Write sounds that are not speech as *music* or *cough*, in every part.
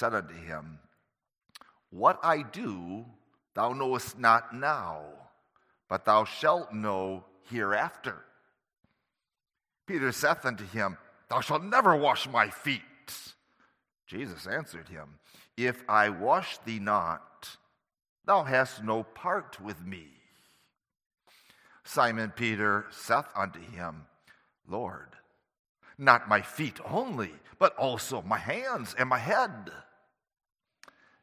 said unto him, What I do thou knowest not now, but thou shalt know hereafter. Peter saith unto him, Thou shalt never wash my feet. Jesus answered him, If I wash thee not, thou hast no part with me. Simon Peter saith unto him, Lord, not my feet only, but also my hands and my head.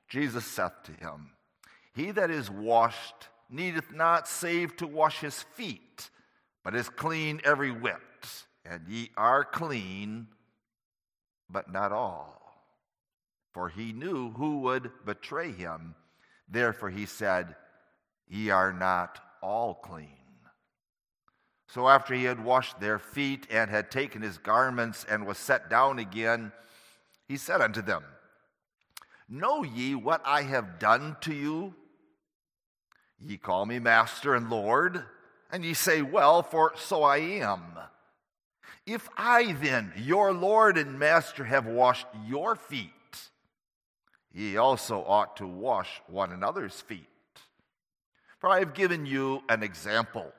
Jesus saith to him, He that is washed needeth not save to wash his feet, but is clean every whit. And ye are clean, but not all. For he knew who would betray him. Therefore he said, Ye are not all clean. So after he had washed their feet and had taken his garments and was set down again, he said unto them, Know ye what I have done to you? Ye call me Master and Lord, and ye say, Well, for so I am. If I then, your Lord and Master, have washed your feet, ye also ought to wash one another's feet. For I have given you an example,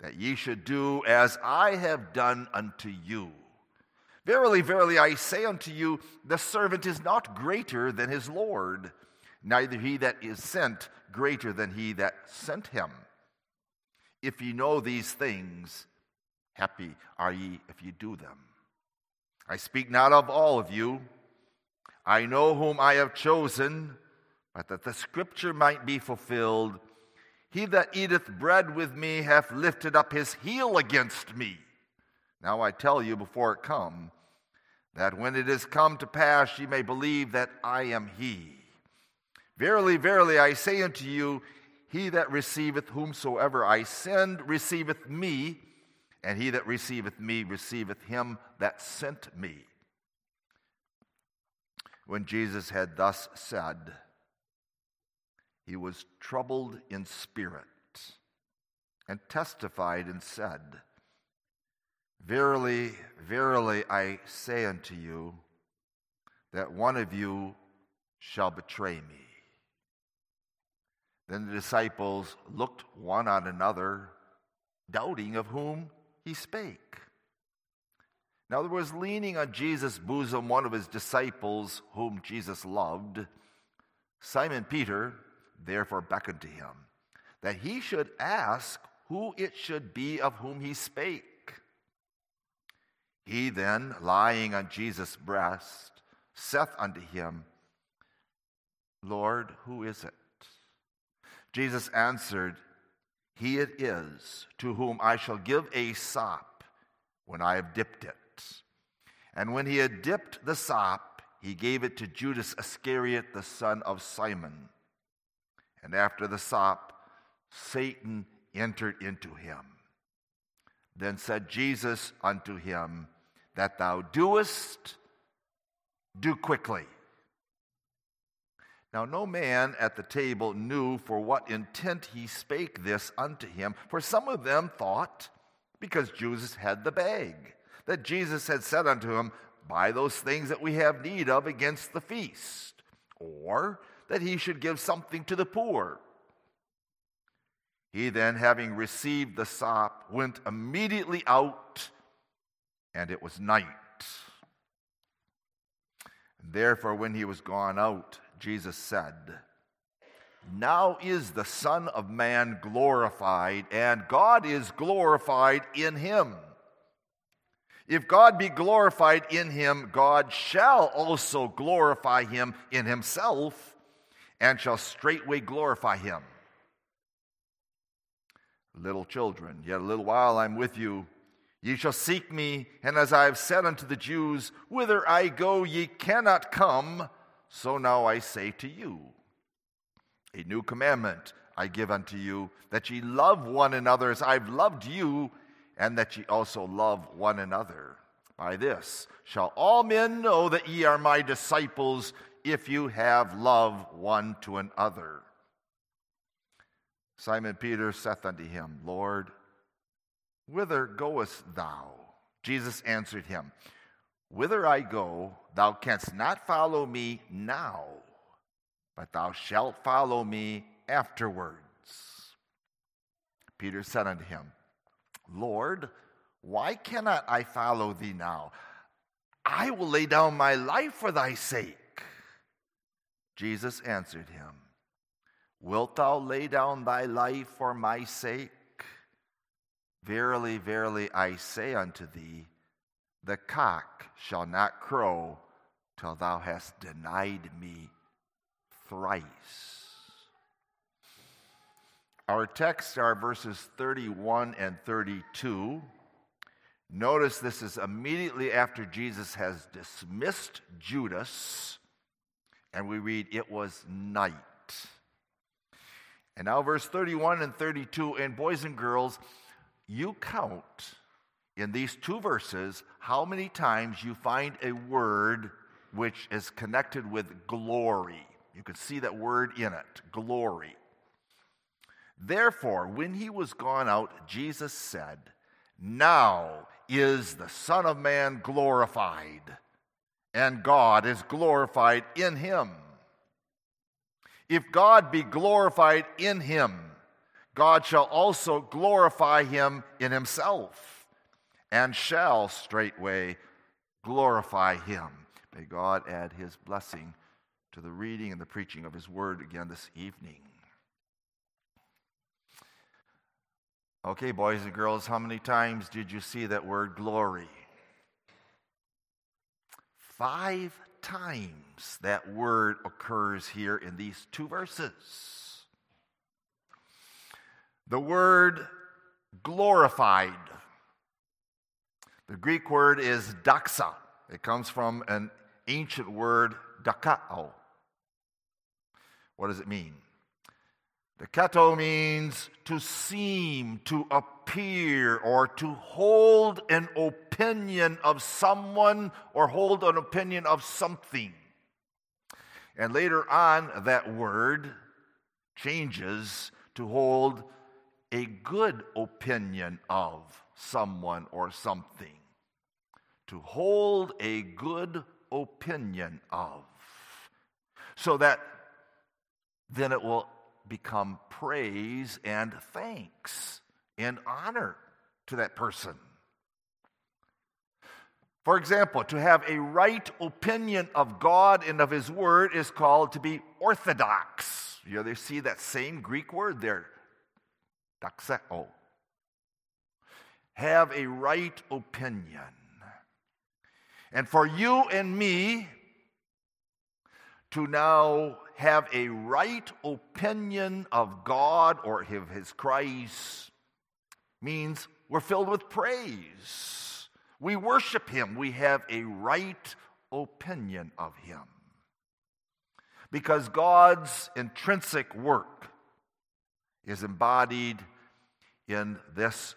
that ye should do as I have done unto you. Verily, verily, I say unto you, the servant is not greater than his Lord, neither he that is sent greater than he that sent him. If ye know these things, happy are ye if ye do them. I speak not of all of you. I know whom I have chosen, but that the scripture might be fulfilled. He that eateth bread with me hath lifted up his heel against me. Now I tell you before it come, that when it is come to pass, ye may believe that I am he. Verily, verily, I say unto you, he that receiveth whomsoever I send receiveth me, and he that receiveth me receiveth him that sent me. When Jesus had thus said, he was troubled in spirit and testified and said, Verily, verily, I say unto you, that one of you shall betray me. Then the disciples looked one on another, doubting of whom he spake. Now there was leaning on Jesus' bosom one of his disciples, whom Jesus loved. Simon Peter therefore beckoned to him, that he should ask who it should be of whom he spake. He then, lying on Jesus' breast, saith unto him, Lord, who is it? Jesus answered, He it is to whom I shall give a sop when I have dipped it. And when he had dipped the sop, he gave it to Judas Iscariot, the son of Simon. And after the sop, Satan entered into him. Then said Jesus unto him, That thou doest, do quickly. Now, no man at the table knew for what intent he spake this unto him, for some of them thought, because Jesus had the bag, that Jesus had said unto him, Buy those things that we have need of against the feast, or that he should give something to the poor. He then, having received the sop, went immediately out, and it was night. Therefore, when he was gone out, Jesus said, Now is the Son of Man glorified, and God is glorified in him. If God be glorified in him, God shall also glorify him in himself, and shall straightway glorify him. Little children, yet a little while I'm with you. Ye shall seek me, and as I have said unto the Jews, Whither I go, ye cannot come so now I say to you, a new commandment I give unto you, that ye love one another as I've loved you, and that ye also love one another. By this shall all men know that ye are my disciples, if you have love one to another. Simon Peter saith unto him, Lord, whither goest thou? Jesus answered him, Whither I go, thou canst not follow me now, but thou shalt follow me afterwards. Peter said unto him, Lord, why cannot I follow thee now? I will lay down my life for thy sake. Jesus answered him, Wilt thou lay down thy life for my sake? Verily, verily, I say unto thee, the cock shall not crow till thou hast denied me thrice. Our texts are verses 31 and 32. Notice this is immediately after Jesus has dismissed Judas, and we read, It was night. And now, verse 31 and 32, and boys and girls, you count in these two verses how many times you find a word which is connected with glory. You can see that word in it glory. Therefore, when he was gone out, Jesus said, Now is the Son of Man glorified, and God is glorified in him. If God be glorified in him, God shall also glorify him in himself, and shall straightway glorify him. May God add his blessing to the reading and the preaching of his word again this evening. Okay, boys and girls, how many times did you see that word glory? Five times that word occurs here in these two verses. The word glorified. The Greek word is doxa. It comes from an ancient word, dakao. What does it mean? Dakato means to seem, to appear, or to hold an opinion of someone or hold an opinion of something. And later on, that word changes to hold a good opinion of someone or something. To hold a good opinion of. So that then it will become praise and thanks and honor to that person. For example, to have a right opinion of God and of His Word is called to be orthodox. You know, see that same Greek word there, doxeo. Have a right opinion. And for you and me to now have a right opinion of God or of His Christ means we're filled with praise. We worship Him. We have a right opinion of Him. Because God's intrinsic work is embodied in this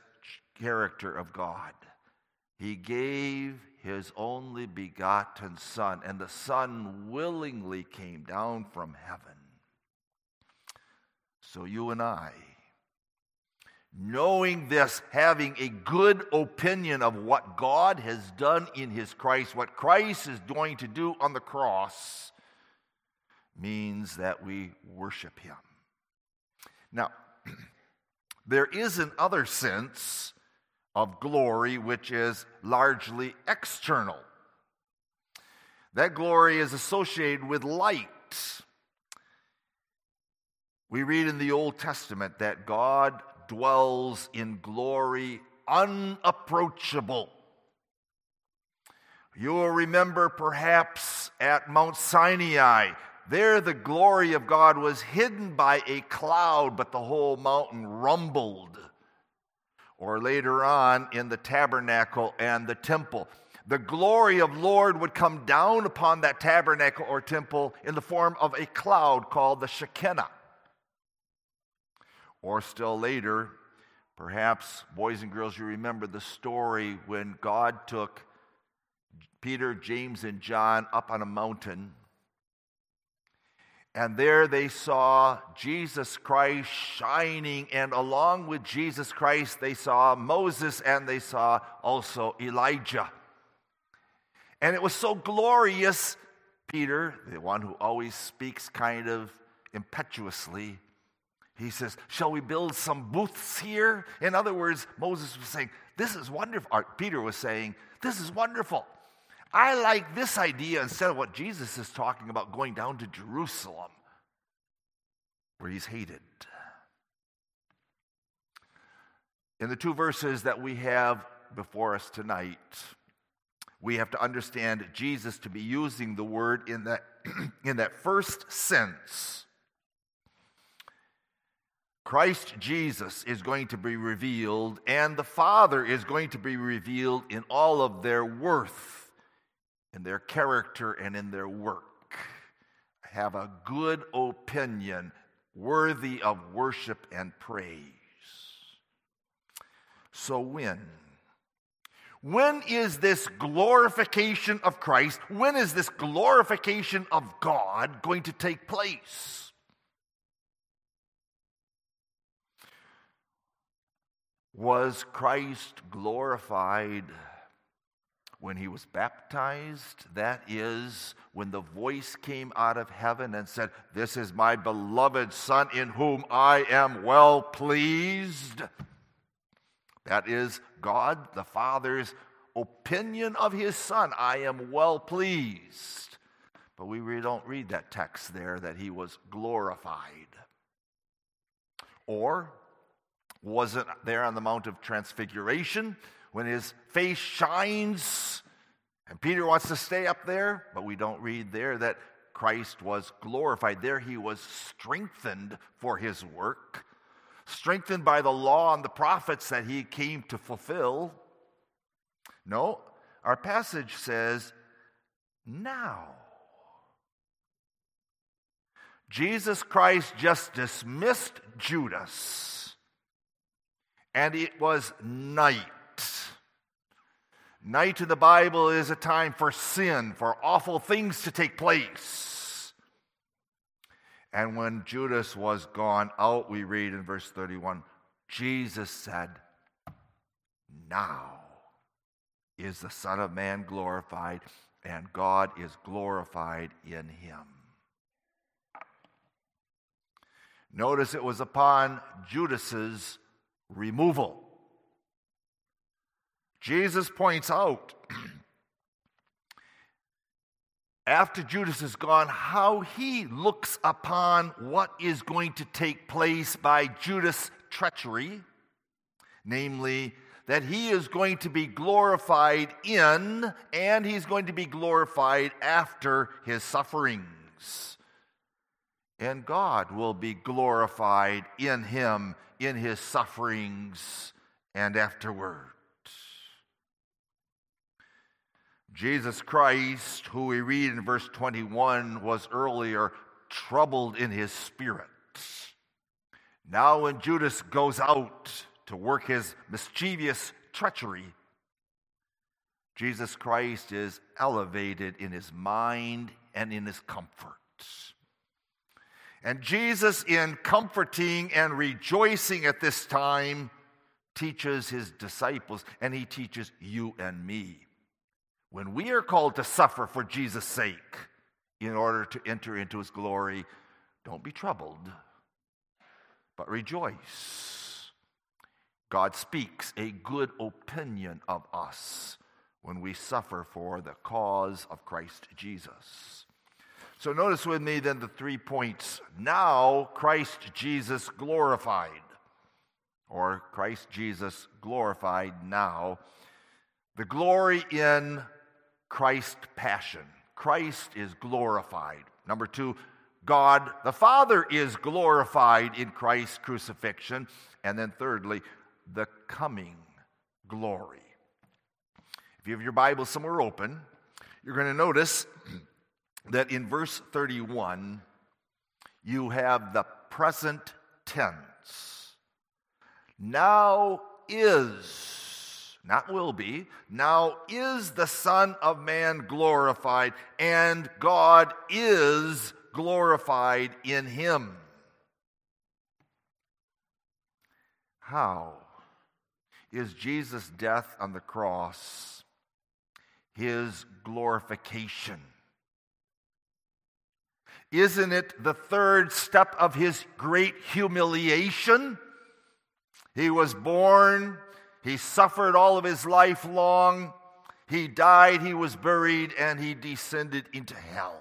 character of God. He gave his only begotten Son, and the Son willingly came down from heaven. So you and I, knowing this, having a good opinion of what God has done in his Christ, what Christ is going to do on the cross, means that we worship him. Now, *clears throat* there is another sense of glory, which is largely external. That glory is associated with light. We read in the Old Testament that God dwells in glory unapproachable. You will remember perhaps at Mount Sinai, there the glory of God was hidden by a cloud, but the whole mountain rumbled or later on in the tabernacle and the temple. The glory of Lord would come down upon that tabernacle or temple in the form of a cloud called the Shekinah. Or still later, perhaps, boys and girls, you remember the story when God took Peter, James, and John up on a mountain and there they saw Jesus Christ shining, and along with Jesus Christ, they saw Moses and they saw also Elijah. And it was so glorious, Peter, the one who always speaks kind of impetuously, he says, Shall we build some booths here? In other words, Moses was saying, This is wonderful. Or Peter was saying, This is wonderful. I like this idea instead of what Jesus is talking about going down to Jerusalem, where he's hated. In the two verses that we have before us tonight, we have to understand Jesus to be using the word in that, *clears throat* in that first sense. Christ Jesus is going to be revealed, and the Father is going to be revealed in all of their worth, in their character, and in their work. Have a good opinion worthy of worship and praise. So, when? When is this glorification of Christ, when is this glorification of God going to take place? Was Christ glorified when he was baptized? That is, when the voice came out of heaven and said, This is my beloved Son in whom I am well pleased. That is God the Father's opinion of his Son. I am well pleased. But we really don't read that text there that he was glorified. Or wasn't there on the Mount of Transfiguration when his face shines and Peter wants to stay up there? But we don't read there that Christ was glorified. There he was strengthened for his work strengthened by the law and the prophets that he came to fulfill. No, our passage says, now. Jesus Christ just dismissed Judas, and it was night. Night in the Bible is a time for sin, for awful things to take place. And when Judas was gone out, we read in verse 31 Jesus said, Now is the Son of Man glorified, and God is glorified in him. Notice it was upon Judas's removal. Jesus points out *clears throat* after Judas is gone, how he looks upon what is going to take place by Judas' treachery, namely, that he is going to be glorified in and he's going to be glorified after his sufferings. And God will be glorified in him in his sufferings and afterward. Jesus Christ, who we read in verse 21, was earlier troubled in his spirit. Now, when Judas goes out to work his mischievous treachery, Jesus Christ is elevated in his mind and in his comfort. And Jesus, in comforting and rejoicing at this time, teaches his disciples, and he teaches you and me when we are called to suffer for Jesus' sake in order to enter into his glory, don't be troubled, but rejoice. God speaks a good opinion of us when we suffer for the cause of Christ Jesus. So notice with me then the three points. Now, Christ Jesus glorified, or Christ Jesus glorified now. The glory in Christ passion. Christ is glorified. Number two, God the Father is glorified in Christ's crucifixion. And then thirdly, the coming glory. If you have your Bible somewhere open, you're going to notice *clears throat* that in verse 31, you have the present tense. Now is not will be, now is the Son of Man glorified, and God is glorified in him. How is Jesus' death on the cross his glorification. Isn't it the third step of his great humiliation? He was born, he suffered all of his life long, he died, he was buried, and he descended into hell.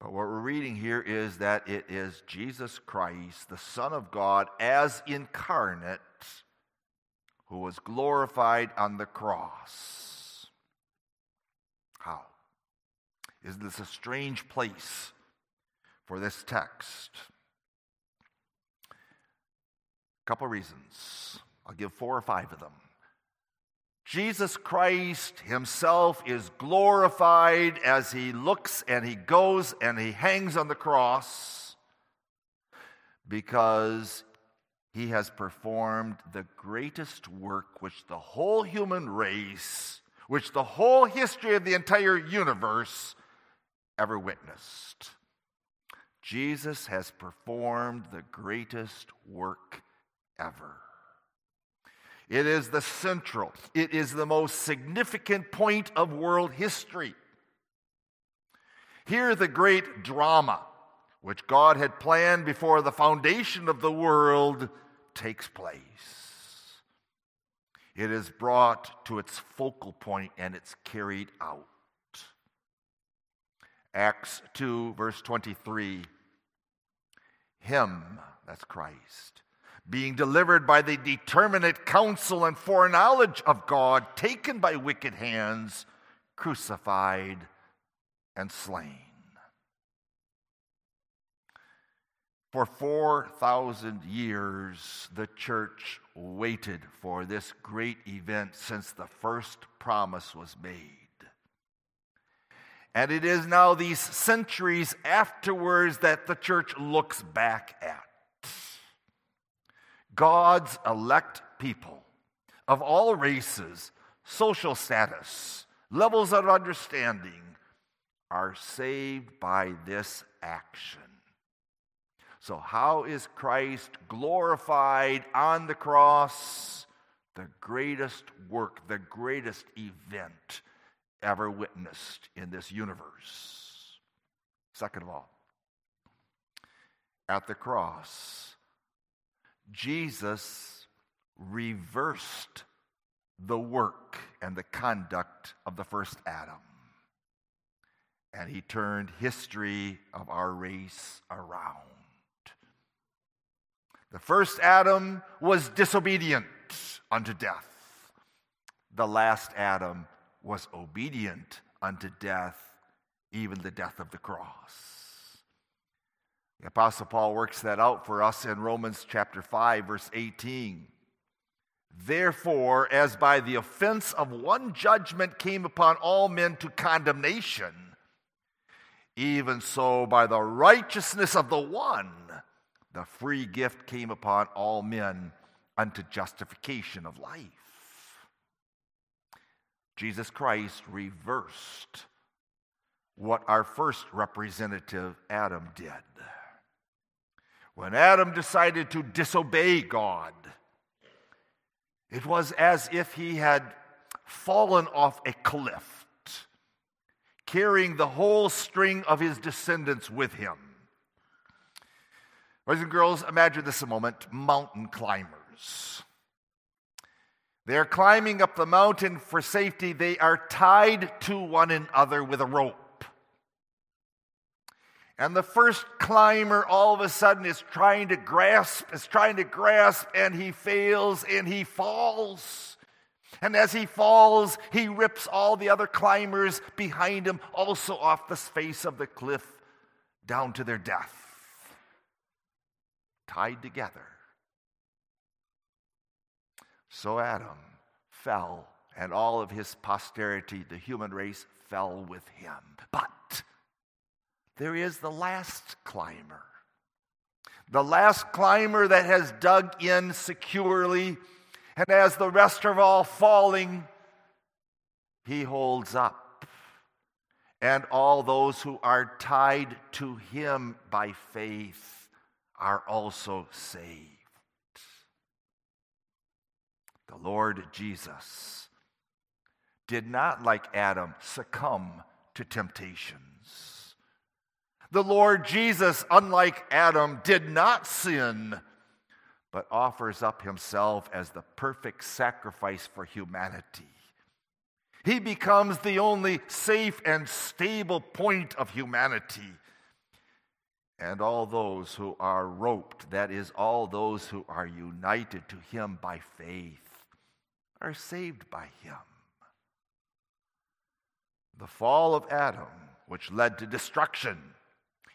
But what we're reading here is that it is Jesus Christ, the Son of God, as incarnate, who was glorified on the cross. How? Is this a strange place for this text? A couple reasons. I'll give four or five of them. Jesus Christ himself is glorified as he looks and he goes and he hangs on the cross because he has performed the greatest work which the whole human race, which the whole history of the entire universe ever witnessed. Jesus has performed the greatest work ever. It is the central, it is the most significant point of world history. Here, the great drama, which God had planned before the foundation of the world, takes place. It is brought to its focal point and it's carried out. Acts 2, verse 23. Him, that's Christ, being delivered by the determinate counsel and foreknowledge of God, taken by wicked hands, crucified, and slain. For 4,000 years, the church waited for this great event since the first promise was made. And it is now these centuries afterwards that the church looks back at. God's elect people of all races, social status, levels of understanding are saved by this action. So, how is Christ glorified on the cross? The greatest work, the greatest event ever witnessed in this universe. Second of all, at the cross, Jesus reversed the work and the conduct of the first Adam. And he turned history of our race around. The first Adam was disobedient unto death. The last Adam was obedient unto death, even the death of the cross. The Apostle Paul works that out for us in Romans chapter 5, verse 18. Therefore, as by the offense of one judgment came upon all men to condemnation, even so by the righteousness of the one, the free gift came upon all men unto justification of life. Jesus Christ reversed what our first representative, Adam, did. When Adam decided to disobey God, it was as if he had fallen off a cliff, carrying the whole string of his descendants with him. Boys and girls, imagine this a moment mountain climbers. They're climbing up the mountain for safety. They are tied to one another with a rope. And the first climber all of a sudden is trying to grasp, is trying to grasp, and he fails and he falls. And as he falls, he rips all the other climbers behind him also off the face of the cliff down to their death. Tied together. So Adam fell, and all of his posterity, the human race, fell with him. But there is the last climber. The last climber that has dug in securely, and as the rest are all falling, he holds up. And all those who are tied to him by faith are also saved. The Lord Jesus did not, like Adam, succumb to temptations. The Lord Jesus, unlike Adam, did not sin, but offers up himself as the perfect sacrifice for humanity. He becomes the only safe and stable point of humanity. And all those who are roped, that is, all those who are united to him by faith, are saved by him. The fall of Adam, which led to destruction,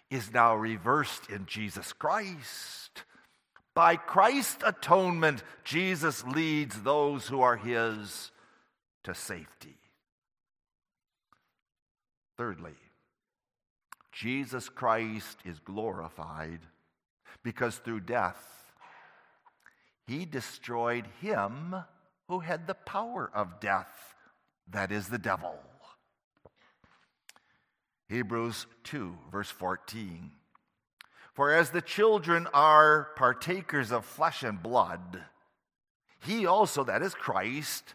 is now reversed in Jesus Christ. By Christ's atonement, Jesus leads those who are his to safety. Thirdly, Jesus Christ is glorified because through death, he destroyed him who had the power of death, that is, the devil. Hebrews 2, verse 14. For as the children are partakers of flesh and blood, he also, that is Christ,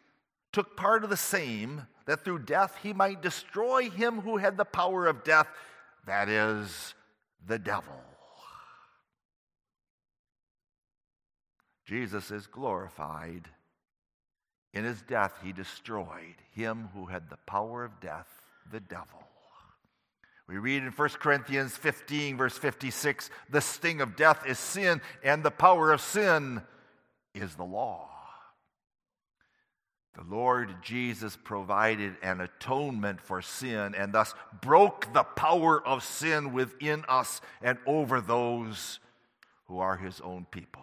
took part of the same, that through death he might destroy him who had the power of death, that is, the devil. Jesus is glorified. In his death, he destroyed him who had the power of death, the devil. We read in 1 Corinthians 15, verse 56 the sting of death is sin, and the power of sin is the law. The Lord Jesus provided an atonement for sin and thus broke the power of sin within us and over those who are his own people.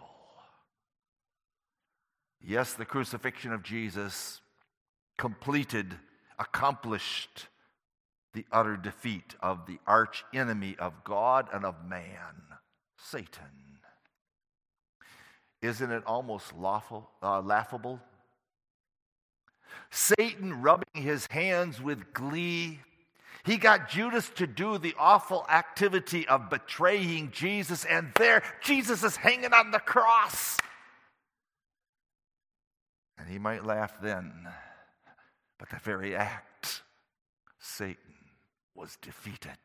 Yes, the crucifixion of Jesus completed, accomplished the utter defeat of the arch enemy of God and of man, Satan. Isn't it almost lawful, uh, laughable? Satan rubbing his hands with glee. He got Judas to do the awful activity of betraying Jesus, and there Jesus is hanging on the cross. And he might laugh then, but the very act, Satan was defeated.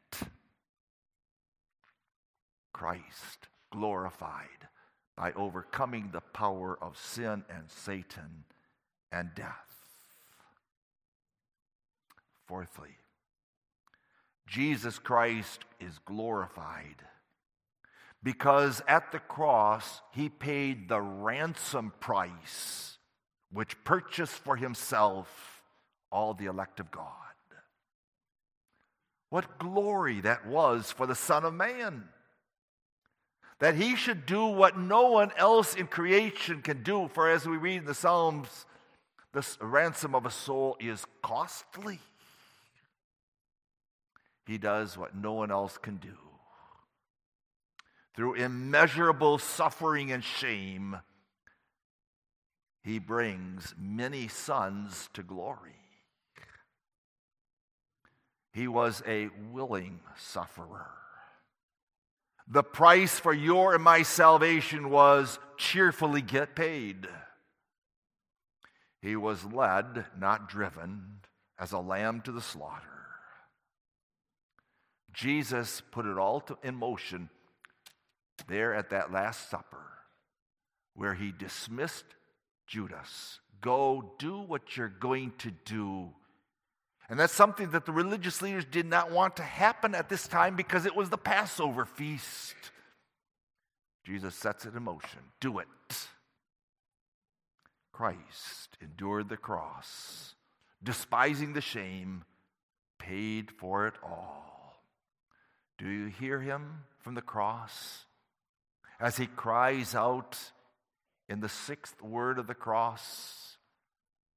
Christ glorified by overcoming the power of sin and Satan and death. Fourthly, Jesus Christ is glorified because at the cross he paid the ransom price which purchased for himself all the elect of God. What glory that was for the Son of Man! That he should do what no one else in creation can do, for as we read in the Psalms, the ransom of a soul is costly. He does what no one else can do. Through immeasurable suffering and shame, he brings many sons to glory. He was a willing sufferer. The price for your and my salvation was cheerfully get paid. He was led, not driven, as a lamb to the slaughter. Jesus put it all to, in motion there at that Last Supper, where he dismissed Judas. Go do what you're going to do. And that's something that the religious leaders did not want to happen at this time because it was the Passover feast. Jesus sets it in motion. Do it. Christ endured the cross, despising the shame, paid for it all. Do you hear him from the cross? As he cries out in the sixth word of the cross,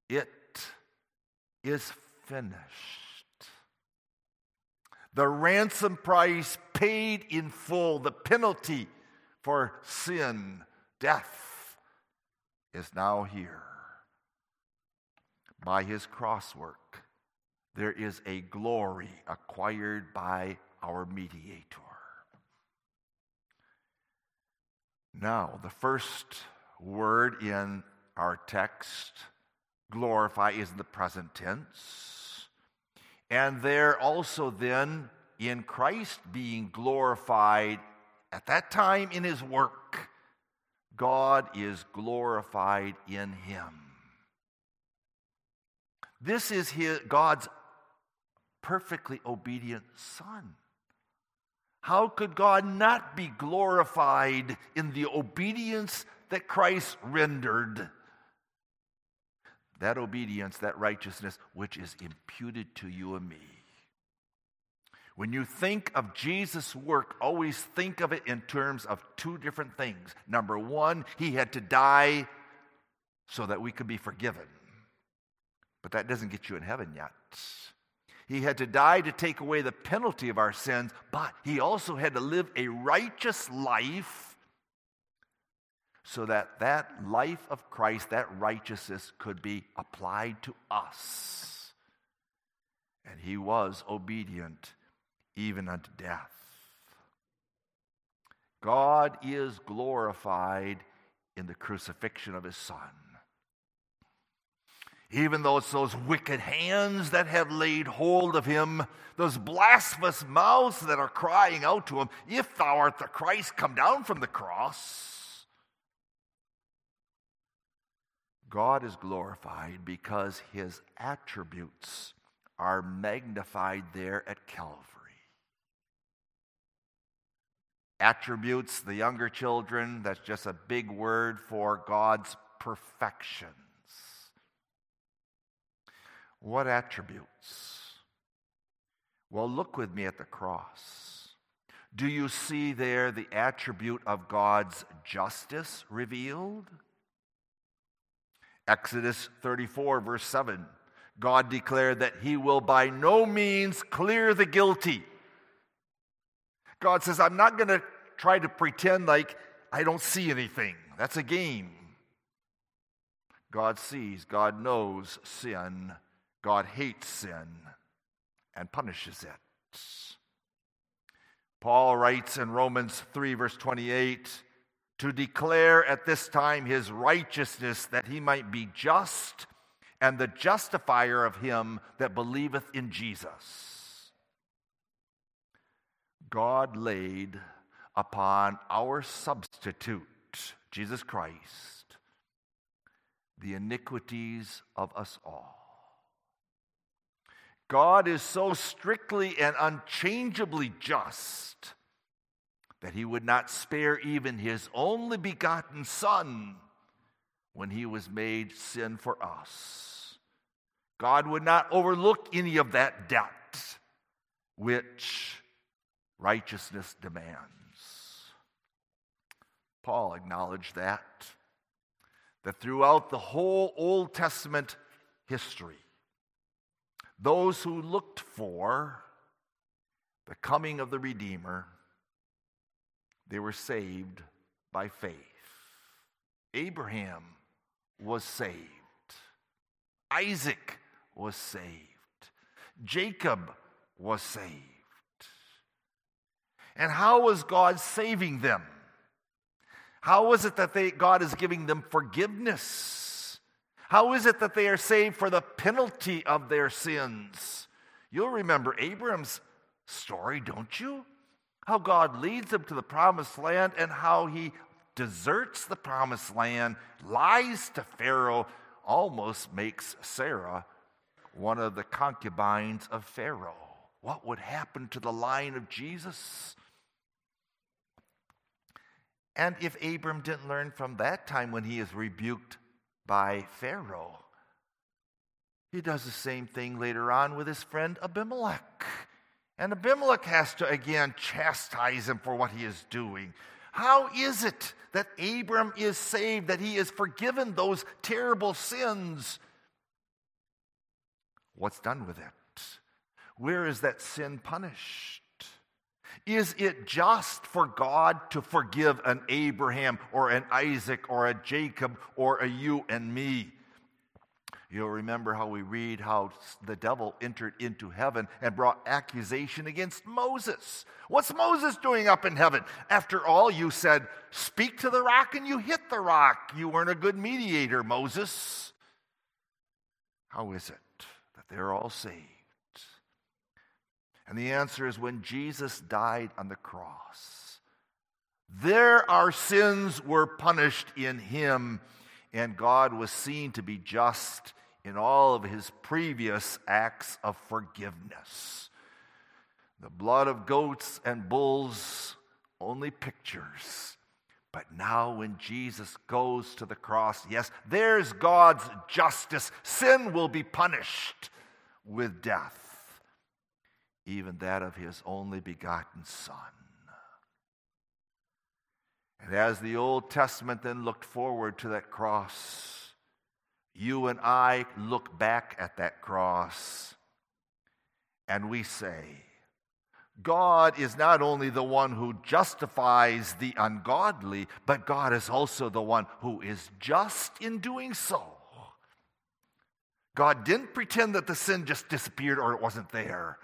It is finished. The ransom price paid in full, the penalty for sin, death, is now here. By his crosswork, there is a glory acquired by our mediator. Now, the first word in our text glorify is in the present tense. And there also then in Christ being glorified at that time in his work, God is glorified in him. This is his, God's perfectly obedient Son. How could God not be glorified in the obedience that Christ rendered? That obedience, that righteousness, which is imputed to you and me. When you think of Jesus' work, always think of it in terms of two different things. Number one, he had to die so that we could be forgiven. But that doesn't get you in heaven yet. He had to die to take away the penalty of our sins, but he also had to live a righteous life so that that life of Christ, that righteousness, could be applied to us. And he was obedient even unto death. God is glorified in the crucifixion of his Son. Even though it's those wicked hands that have laid hold of him, those blasphemous mouths that are crying out to him, If thou art the Christ, come down from the cross. God is glorified because his attributes are magnified there at Calvary attributes, the younger children, that's just a big word for God's perfections. What attributes? Well, look with me at the cross. Do you see there the attribute of God's justice revealed? Exodus 34, verse 7. God declared that he will by no means clear the guilty God says, I'm not going to try to pretend like I don't see anything. That's a game. God sees, God knows sin, God hates sin and punishes it. Paul writes in Romans 3, verse 28, to declare at this time his righteousness, that he might be just and the justifier of him that believeth in Jesus. God laid upon our substitute, Jesus Christ, the iniquities of us all. God is so strictly and unchangeably just that he would not spare even his only begotten Son when he was made sin for us. God would not overlook any of that debt which righteousness demands. Paul acknowledged that, that throughout the whole Old Testament history, those who looked for the coming of the Redeemer, they were saved by faith. Abraham was saved. Isaac was saved. Jacob was saved. And how was God saving them? How is it that they, God is giving them forgiveness? How is it that they are saved for the penalty of their sins? You'll remember Abram's story, don't you? How God leads them to the promised land and how he deserts the promised land, lies to Pharaoh, almost makes Sarah one of the concubines of Pharaoh. What would happen to the line of Jesus? And if Abram didn't learn from that time when he is rebuked by Pharaoh, he does the same thing later on with his friend Abimelech. And Abimelech has to again chastise him for what he is doing. How is it that Abram is saved, that he is forgiven those terrible sins? What's done with it? Where is that sin punished? Is it just for God to forgive an Abraham or an Isaac or a Jacob or a you and me? You'll remember how we read how the devil entered into heaven and brought accusation against Moses. What's Moses doing up in heaven? After all, you said, Speak to the rock, and you hit the rock. You weren't a good mediator, Moses. How is it that they're all saved? And the answer is when Jesus died on the cross, there our sins were punished in him, and God was seen to be just in all of his previous acts of forgiveness. The blood of goats and bulls, only pictures. But now, when Jesus goes to the cross, yes, there's God's justice. Sin will be punished with death, even that of his only begotten Son. And as the Old Testament then looked forward to that cross, you and I look back at that cross and we say, God is not only the one who justifies the ungodly, but God is also the one who is just in doing so. God didn't pretend that the sin just disappeared or it wasn't there,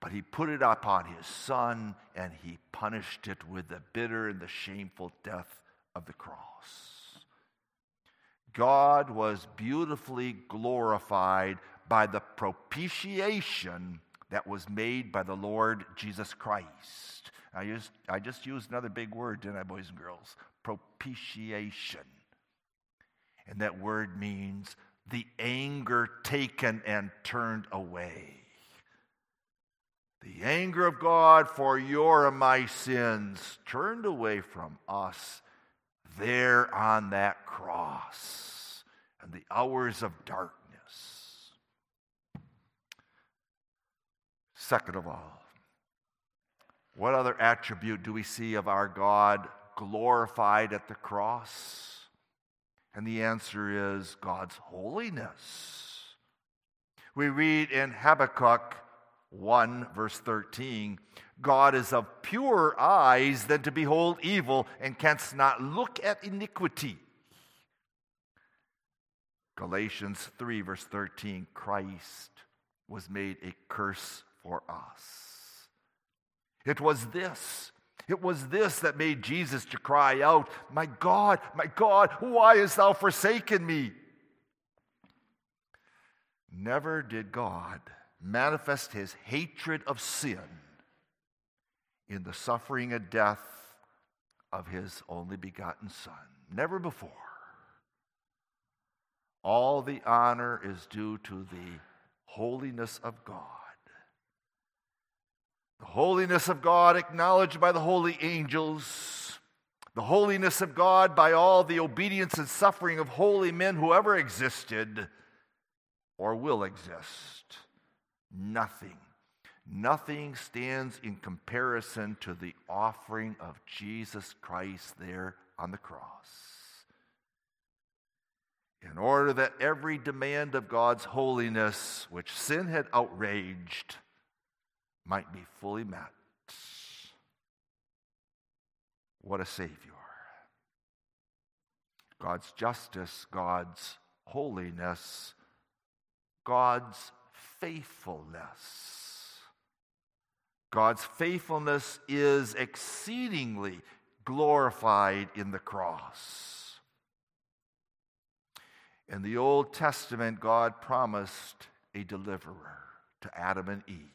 but He put it upon His Son and He punished it with the bitter and the shameful death of the cross. God was beautifully glorified by the propitiation that was made by the Lord Jesus Christ. I just, I just used another big word, didn't I, boys and girls? Propitiation. And that word means the anger taken and turned away. The anger of God for your and my sins turned away from us there on that cross and the hours of darkness Second of all, what other attribute do we see of our God glorified at the cross? And the answer is God's holiness. We read in Habakkuk 1, verse 13 God is of purer eyes than to behold evil, and canst not look at iniquity. Galatians 3, verse 13 Christ was made a curse for us. It was this. It was this that made Jesus to cry out, My God, my God, why hast thou forsaken me? Never did God manifest his hatred of sin in the suffering and death of his only begotten Son. Never before. All the honor is due to the holiness of God. The holiness of God acknowledged by the holy angels, the holiness of God by all the obedience and suffering of holy men who ever existed or will exist. Nothing, nothing stands in comparison to the offering of Jesus Christ there on the cross. In order that every demand of God's holiness, which sin had outraged, might be fully met. What a Savior. God's justice, God's holiness, God's faithfulness. God's faithfulness is exceedingly glorified in the cross. In the Old Testament, God promised a deliverer to Adam and Eve.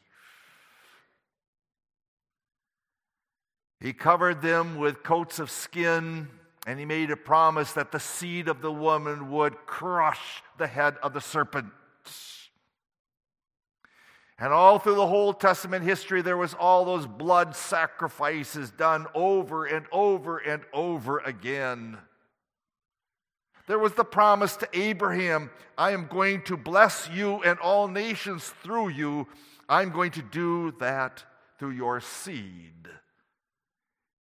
He covered them with coats of skin, and he made a promise that the seed of the woman would crush the head of the serpent. And all through the whole Testament history, there was all those blood sacrifices done over and over and over again. There was the promise to Abraham I am going to bless you and all nations through you. I'm going to do that through your seed.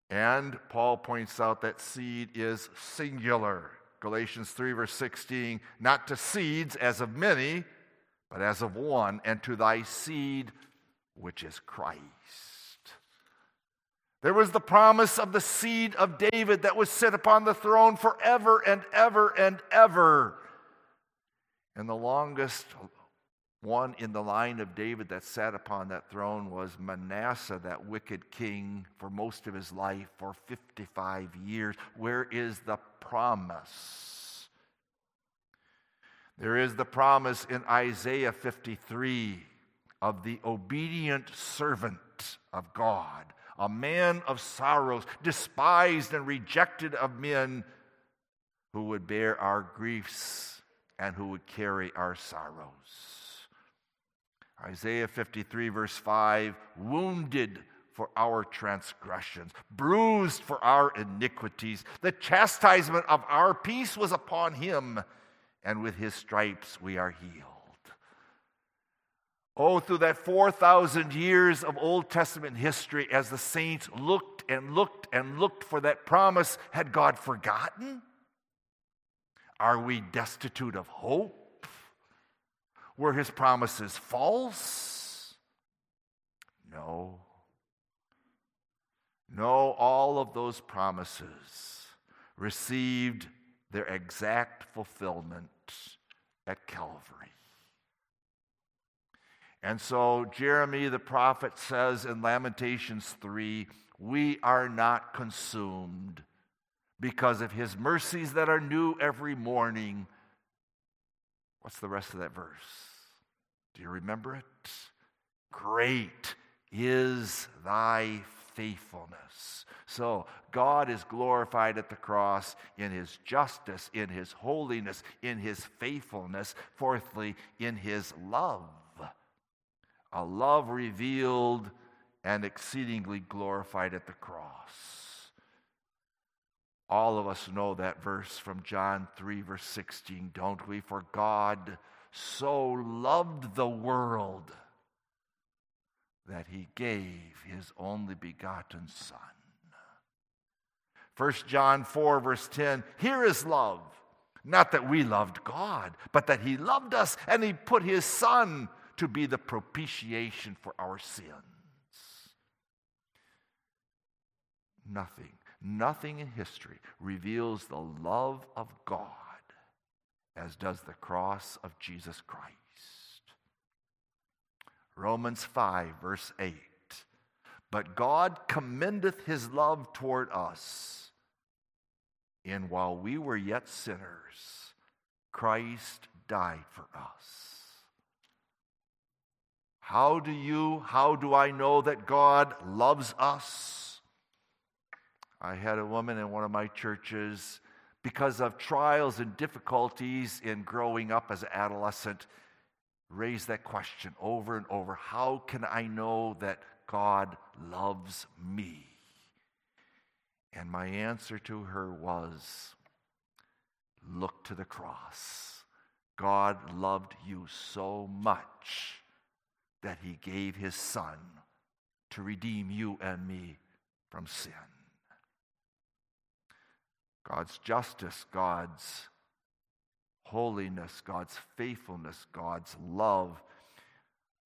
And Paul points out that seed is singular. Galatians 3, verse 16, not to seeds as of many, but as of one, and to thy seed, which is Christ. There was the promise of the seed of David that would sit upon the throne forever and ever and ever. And the longest one in the line of David that sat upon that throne was Manasseh, that wicked king, for most of his life, for 55 years. Where is the promise? There is the promise in Isaiah 53 of the obedient servant of God, a man of sorrows, despised and rejected of men, who would bear our griefs and who would carry our sorrows. Isaiah 53, verse 5 wounded for our transgressions, bruised for our iniquities. The chastisement of our peace was upon him, and with his stripes we are healed. Oh, through that 4,000 years of Old Testament history, as the saints looked and looked and looked for that promise, had God forgotten? Are we destitute of hope? Were his promises false? No. No, all of those promises received their exact fulfillment at Calvary. And so Jeremy the prophet says in Lamentations 3 we are not consumed because of his mercies that are new every morning. What's the rest of that verse? Do you remember it? Great is thy faithfulness. So, God is glorified at the cross in his justice, in his holiness, in his faithfulness, fourthly, in his love. A love revealed and exceedingly glorified at the cross. All of us know that verse from John 3, verse 16, don't we? For God so loved the world that he gave his only begotten Son. 1 John 4, verse 10 here is love. Not that we loved God, but that he loved us and he put his Son to be the propitiation for our sins. Nothing, nothing in history reveals the love of God as does the cross of Jesus Christ. Romans 5, verse 8. But God commendeth his love toward us, in while we were yet sinners, Christ died for us. How do you, how do I know that God loves us? I had a woman in one of my churches, because of trials and difficulties in growing up as an adolescent, raise that question over and over How can I know that God loves me? And my answer to her was Look to the cross. God loved you so much that he gave his son to redeem you and me from sin. God's justice, God's holiness, God's faithfulness, God's love.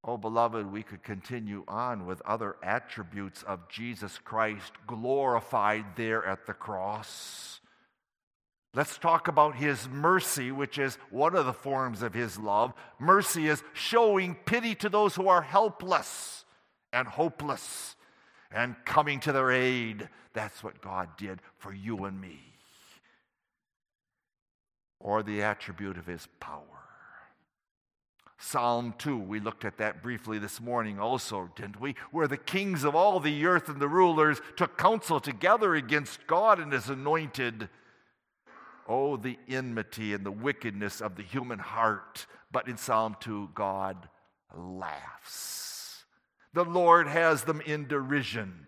Oh, beloved, we could continue on with other attributes of Jesus Christ glorified there at the cross. Let's talk about his mercy, which is one of the forms of his love. Mercy is showing pity to those who are helpless and hopeless and coming to their aid. That's what God did for you and me or the attribute of his power. Psalm 2, we looked at that briefly this morning also, didn't we? Where the kings of all the earth and the rulers took counsel together against God and his anointed. Oh, the enmity and the wickedness of the human heart. But in Psalm 2, God laughs. The Lord has them in derision.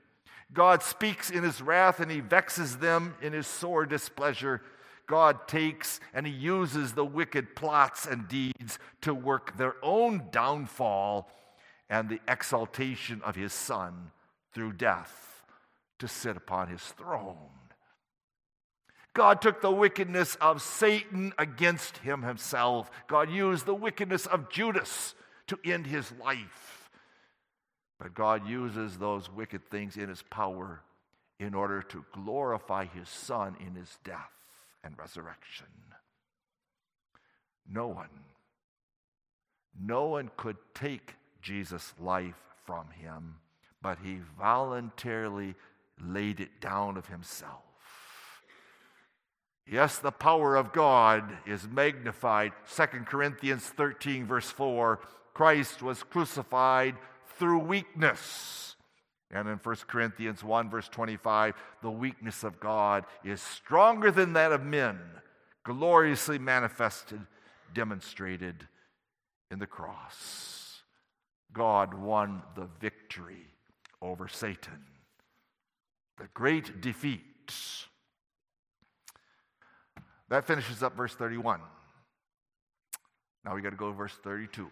God speaks in his wrath and he vexes them in his sore displeasure. God takes and he uses the wicked plots and deeds to work their own downfall and the exaltation of his son through death to sit upon his throne. God took the wickedness of Satan against him himself. God used the wickedness of Judas to end his life. But God uses those wicked things in his power in order to glorify his son in his death and resurrection. No one, no one could take Jesus' life from him, but he voluntarily laid it down of himself. Yes, the power of God is magnified. 2 Corinthians 13, verse 4 Christ was crucified through weakness. And in 1 Corinthians 1, verse 25, the weakness of God is stronger than that of men, gloriously manifested, demonstrated in the cross. God won the victory over Satan, the great defeat. That finishes up verse 31. Now we got to go to verse 32.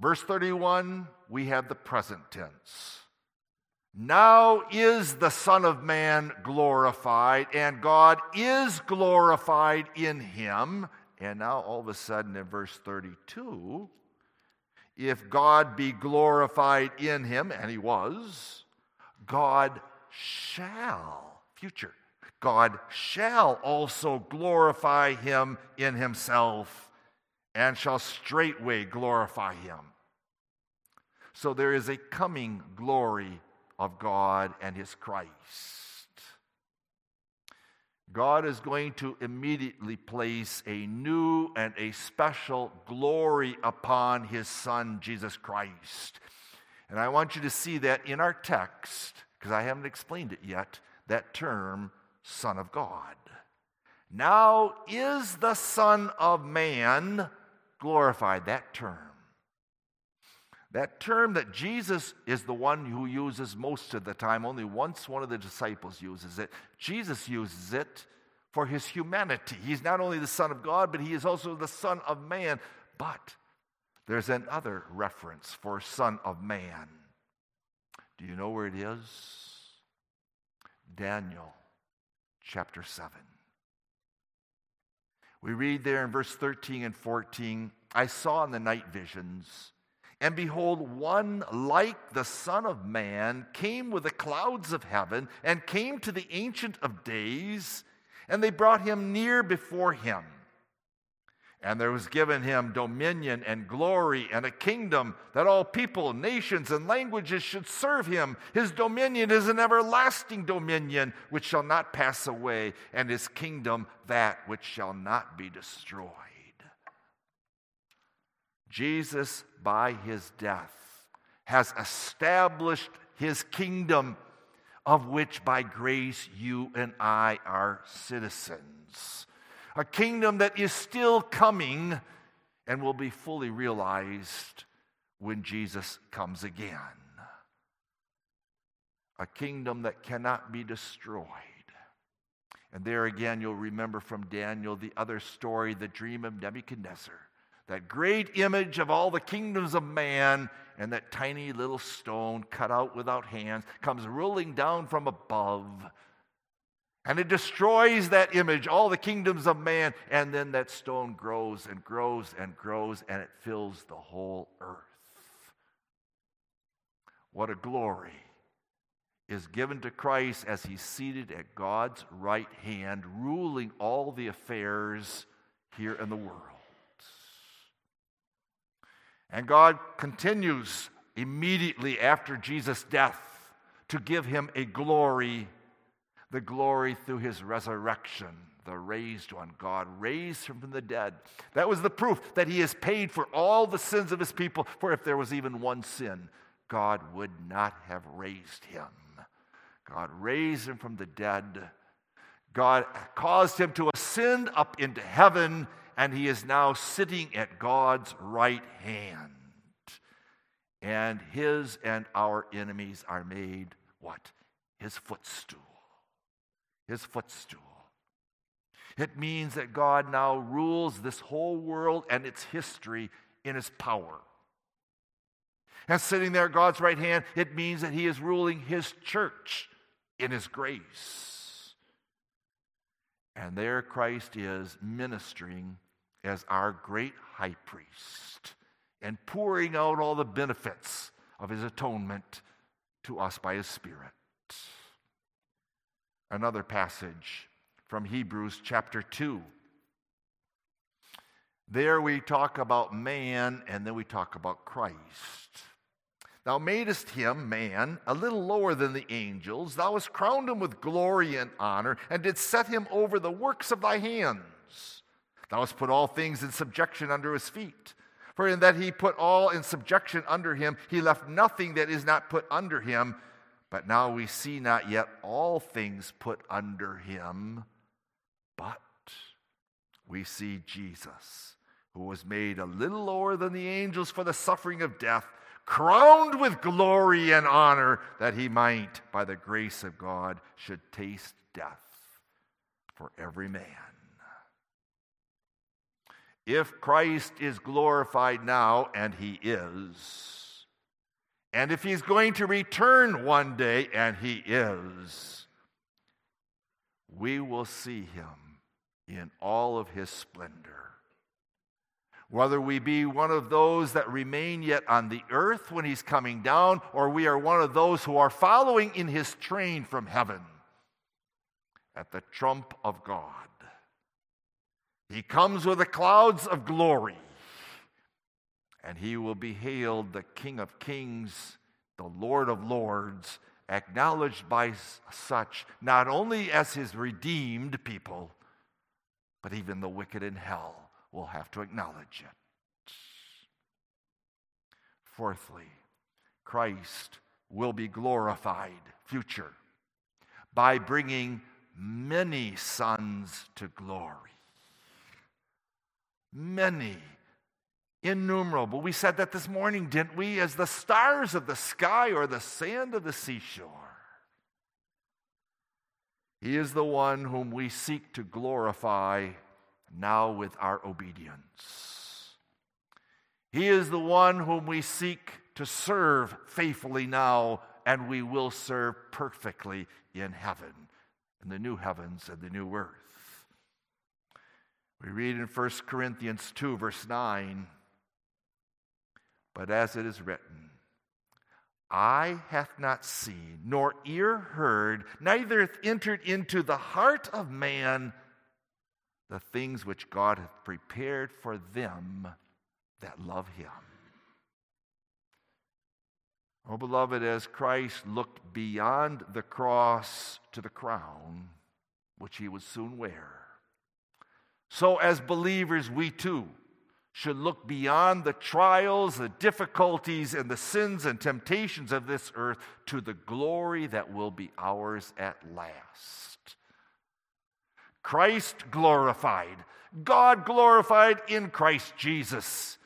Verse 31, we have the present tense. Now is the Son of Man glorified, and God is glorified in him. And now, all of a sudden, in verse 32, if God be glorified in him, and he was, God shall, future, God shall also glorify him in himself and shall straightway glorify him. So there is a coming glory of God and his Christ. God is going to immediately place a new and a special glory upon his Son, Jesus Christ. And I want you to see that in our text, because I haven't explained it yet, that term, Son of God. Now is the Son of Man glorified, that term. That term that Jesus is the one who uses most of the time, only once one of the disciples uses it. Jesus uses it for his humanity. He's not only the Son of God, but he is also the Son of Man. But there's another reference for Son of Man. Do you know where it is? Daniel chapter 7. We read there in verse 13 and 14 I saw in the night visions and behold, one like the Son of Man came with the clouds of heaven and came to the Ancient of Days, and they brought him near before him. And there was given him dominion and glory and a kingdom that all people, nations, and languages should serve him. His dominion is an everlasting dominion which shall not pass away, and his kingdom that which shall not be destroyed. Jesus, by his death, has established his kingdom, of which by grace you and I are citizens. A kingdom that is still coming and will be fully realized when Jesus comes again. A kingdom that cannot be destroyed. And there again, you'll remember from Daniel the other story, the dream of Nebuchadnezzar that great image of all the kingdoms of man, and that tiny little stone cut out without hands comes rolling down from above. And it destroys that image, all the kingdoms of man, and then that stone grows and grows and grows, and it fills the whole earth. What a glory is given to Christ as he's seated at God's right hand, ruling all the affairs here in the world. And God continues immediately after Jesus' death to give him a glory, the glory through his resurrection, the raised one. God raised him from the dead. That was the proof that he has paid for all the sins of his people. For if there was even one sin, God would not have raised him. God raised him from the dead. God caused him to ascend up into heaven and he is now sitting at God's right hand. And his and our enemies are made what? His footstool. His footstool. It means that God now rules this whole world and its history in his power. And sitting there at God's right hand, it means that he is ruling his church in his grace. And there Christ is ministering as our great high priest and pouring out all the benefits of his atonement to us by his Spirit. Another passage from Hebrews chapter 2. There we talk about man and then we talk about Christ. Thou madest him, man, a little lower than the angels. Thou hast crowned him with glory and honor, and didst set him over the works of thy hands. Thou hast put all things in subjection under his feet. For in that he put all in subjection under him, he left nothing that is not put under him. But now we see not yet all things put under him, but we see Jesus, who was made a little lower than the angels for the suffering of death, crowned with glory and honor, that he might, by the grace of God, should taste death for every man. If Christ is glorified now, and he is, and if he's going to return one day, and he is, we will see him in all of his splendor. Whether we be one of those that remain yet on the earth when he's coming down, or we are one of those who are following in his train from heaven at the trump of God. He comes with the clouds of glory, and he will be hailed the King of Kings, the Lord of Lords, acknowledged by such not only as his redeemed people, but even the wicked in hell will have to acknowledge it. Fourthly, Christ will be glorified, future, by bringing many sons to glory. Many, innumerable. We said that this morning, didn't we? As the stars of the sky or the sand of the seashore. He is the one whom we seek to glorify now with our obedience. He is the one whom we seek to serve faithfully now, and we will serve perfectly in heaven, in the new heavens and the new earth. We read in 1 Corinthians 2, verse 9, but as it is written, eye hath not seen, nor ear heard, neither hath entered into the heart of man the things which God hath prepared for them that love him. Oh, beloved, as Christ looked beyond the cross to the crown, which he would soon wear, so as believers, we too should look beyond the trials, the difficulties, and the sins and temptations of this earth to the glory that will be ours at last. Christ glorified, God glorified in Christ Jesus.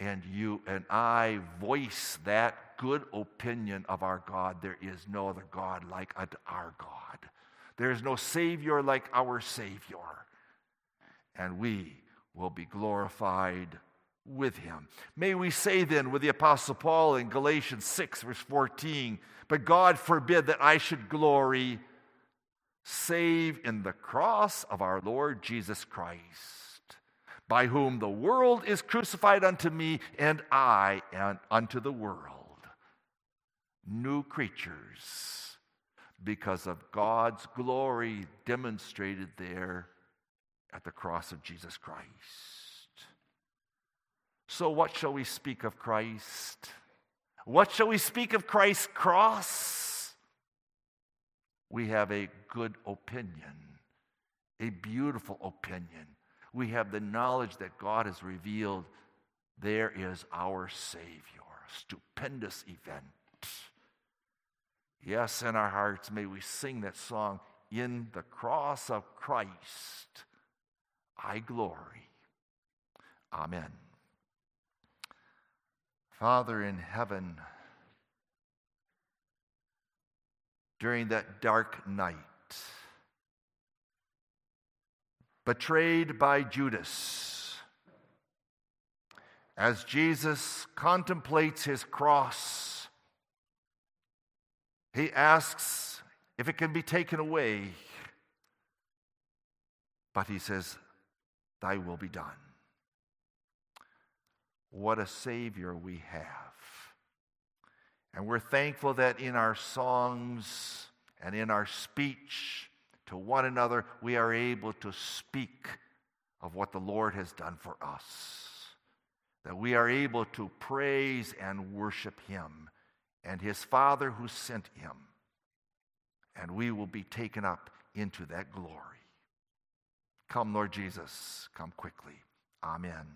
And you and I voice that good opinion of our God. There is no other God like our God. There is no Savior like our Savior. And we will be glorified with him. May we say then with the Apostle Paul in Galatians 6, verse 14, but God forbid that I should glory save in the cross of our Lord Jesus Christ, by whom the world is crucified unto me, and I and unto the world. New creatures, because of God's glory demonstrated there at the cross of Jesus Christ. So, what shall we speak of Christ? What shall we speak of Christ's cross? we have a good opinion, a beautiful opinion. We have the knowledge that God has revealed there is our Savior. Stupendous event. Yes, in our hearts, may we sing that song In the cross of Christ, I glory. Amen. Father in heaven, during that dark night. Betrayed by Judas. As Jesus contemplates his cross, he asks if it can be taken away. But he says, Thy will be done. What a Savior we have. And we're thankful that in our songs and in our speech to one another, we are able to speak of what the Lord has done for us. that we are able to praise and worship him and his Father who sent him. And we will be taken up into that glory. Come, Lord Jesus, come quickly. Amen.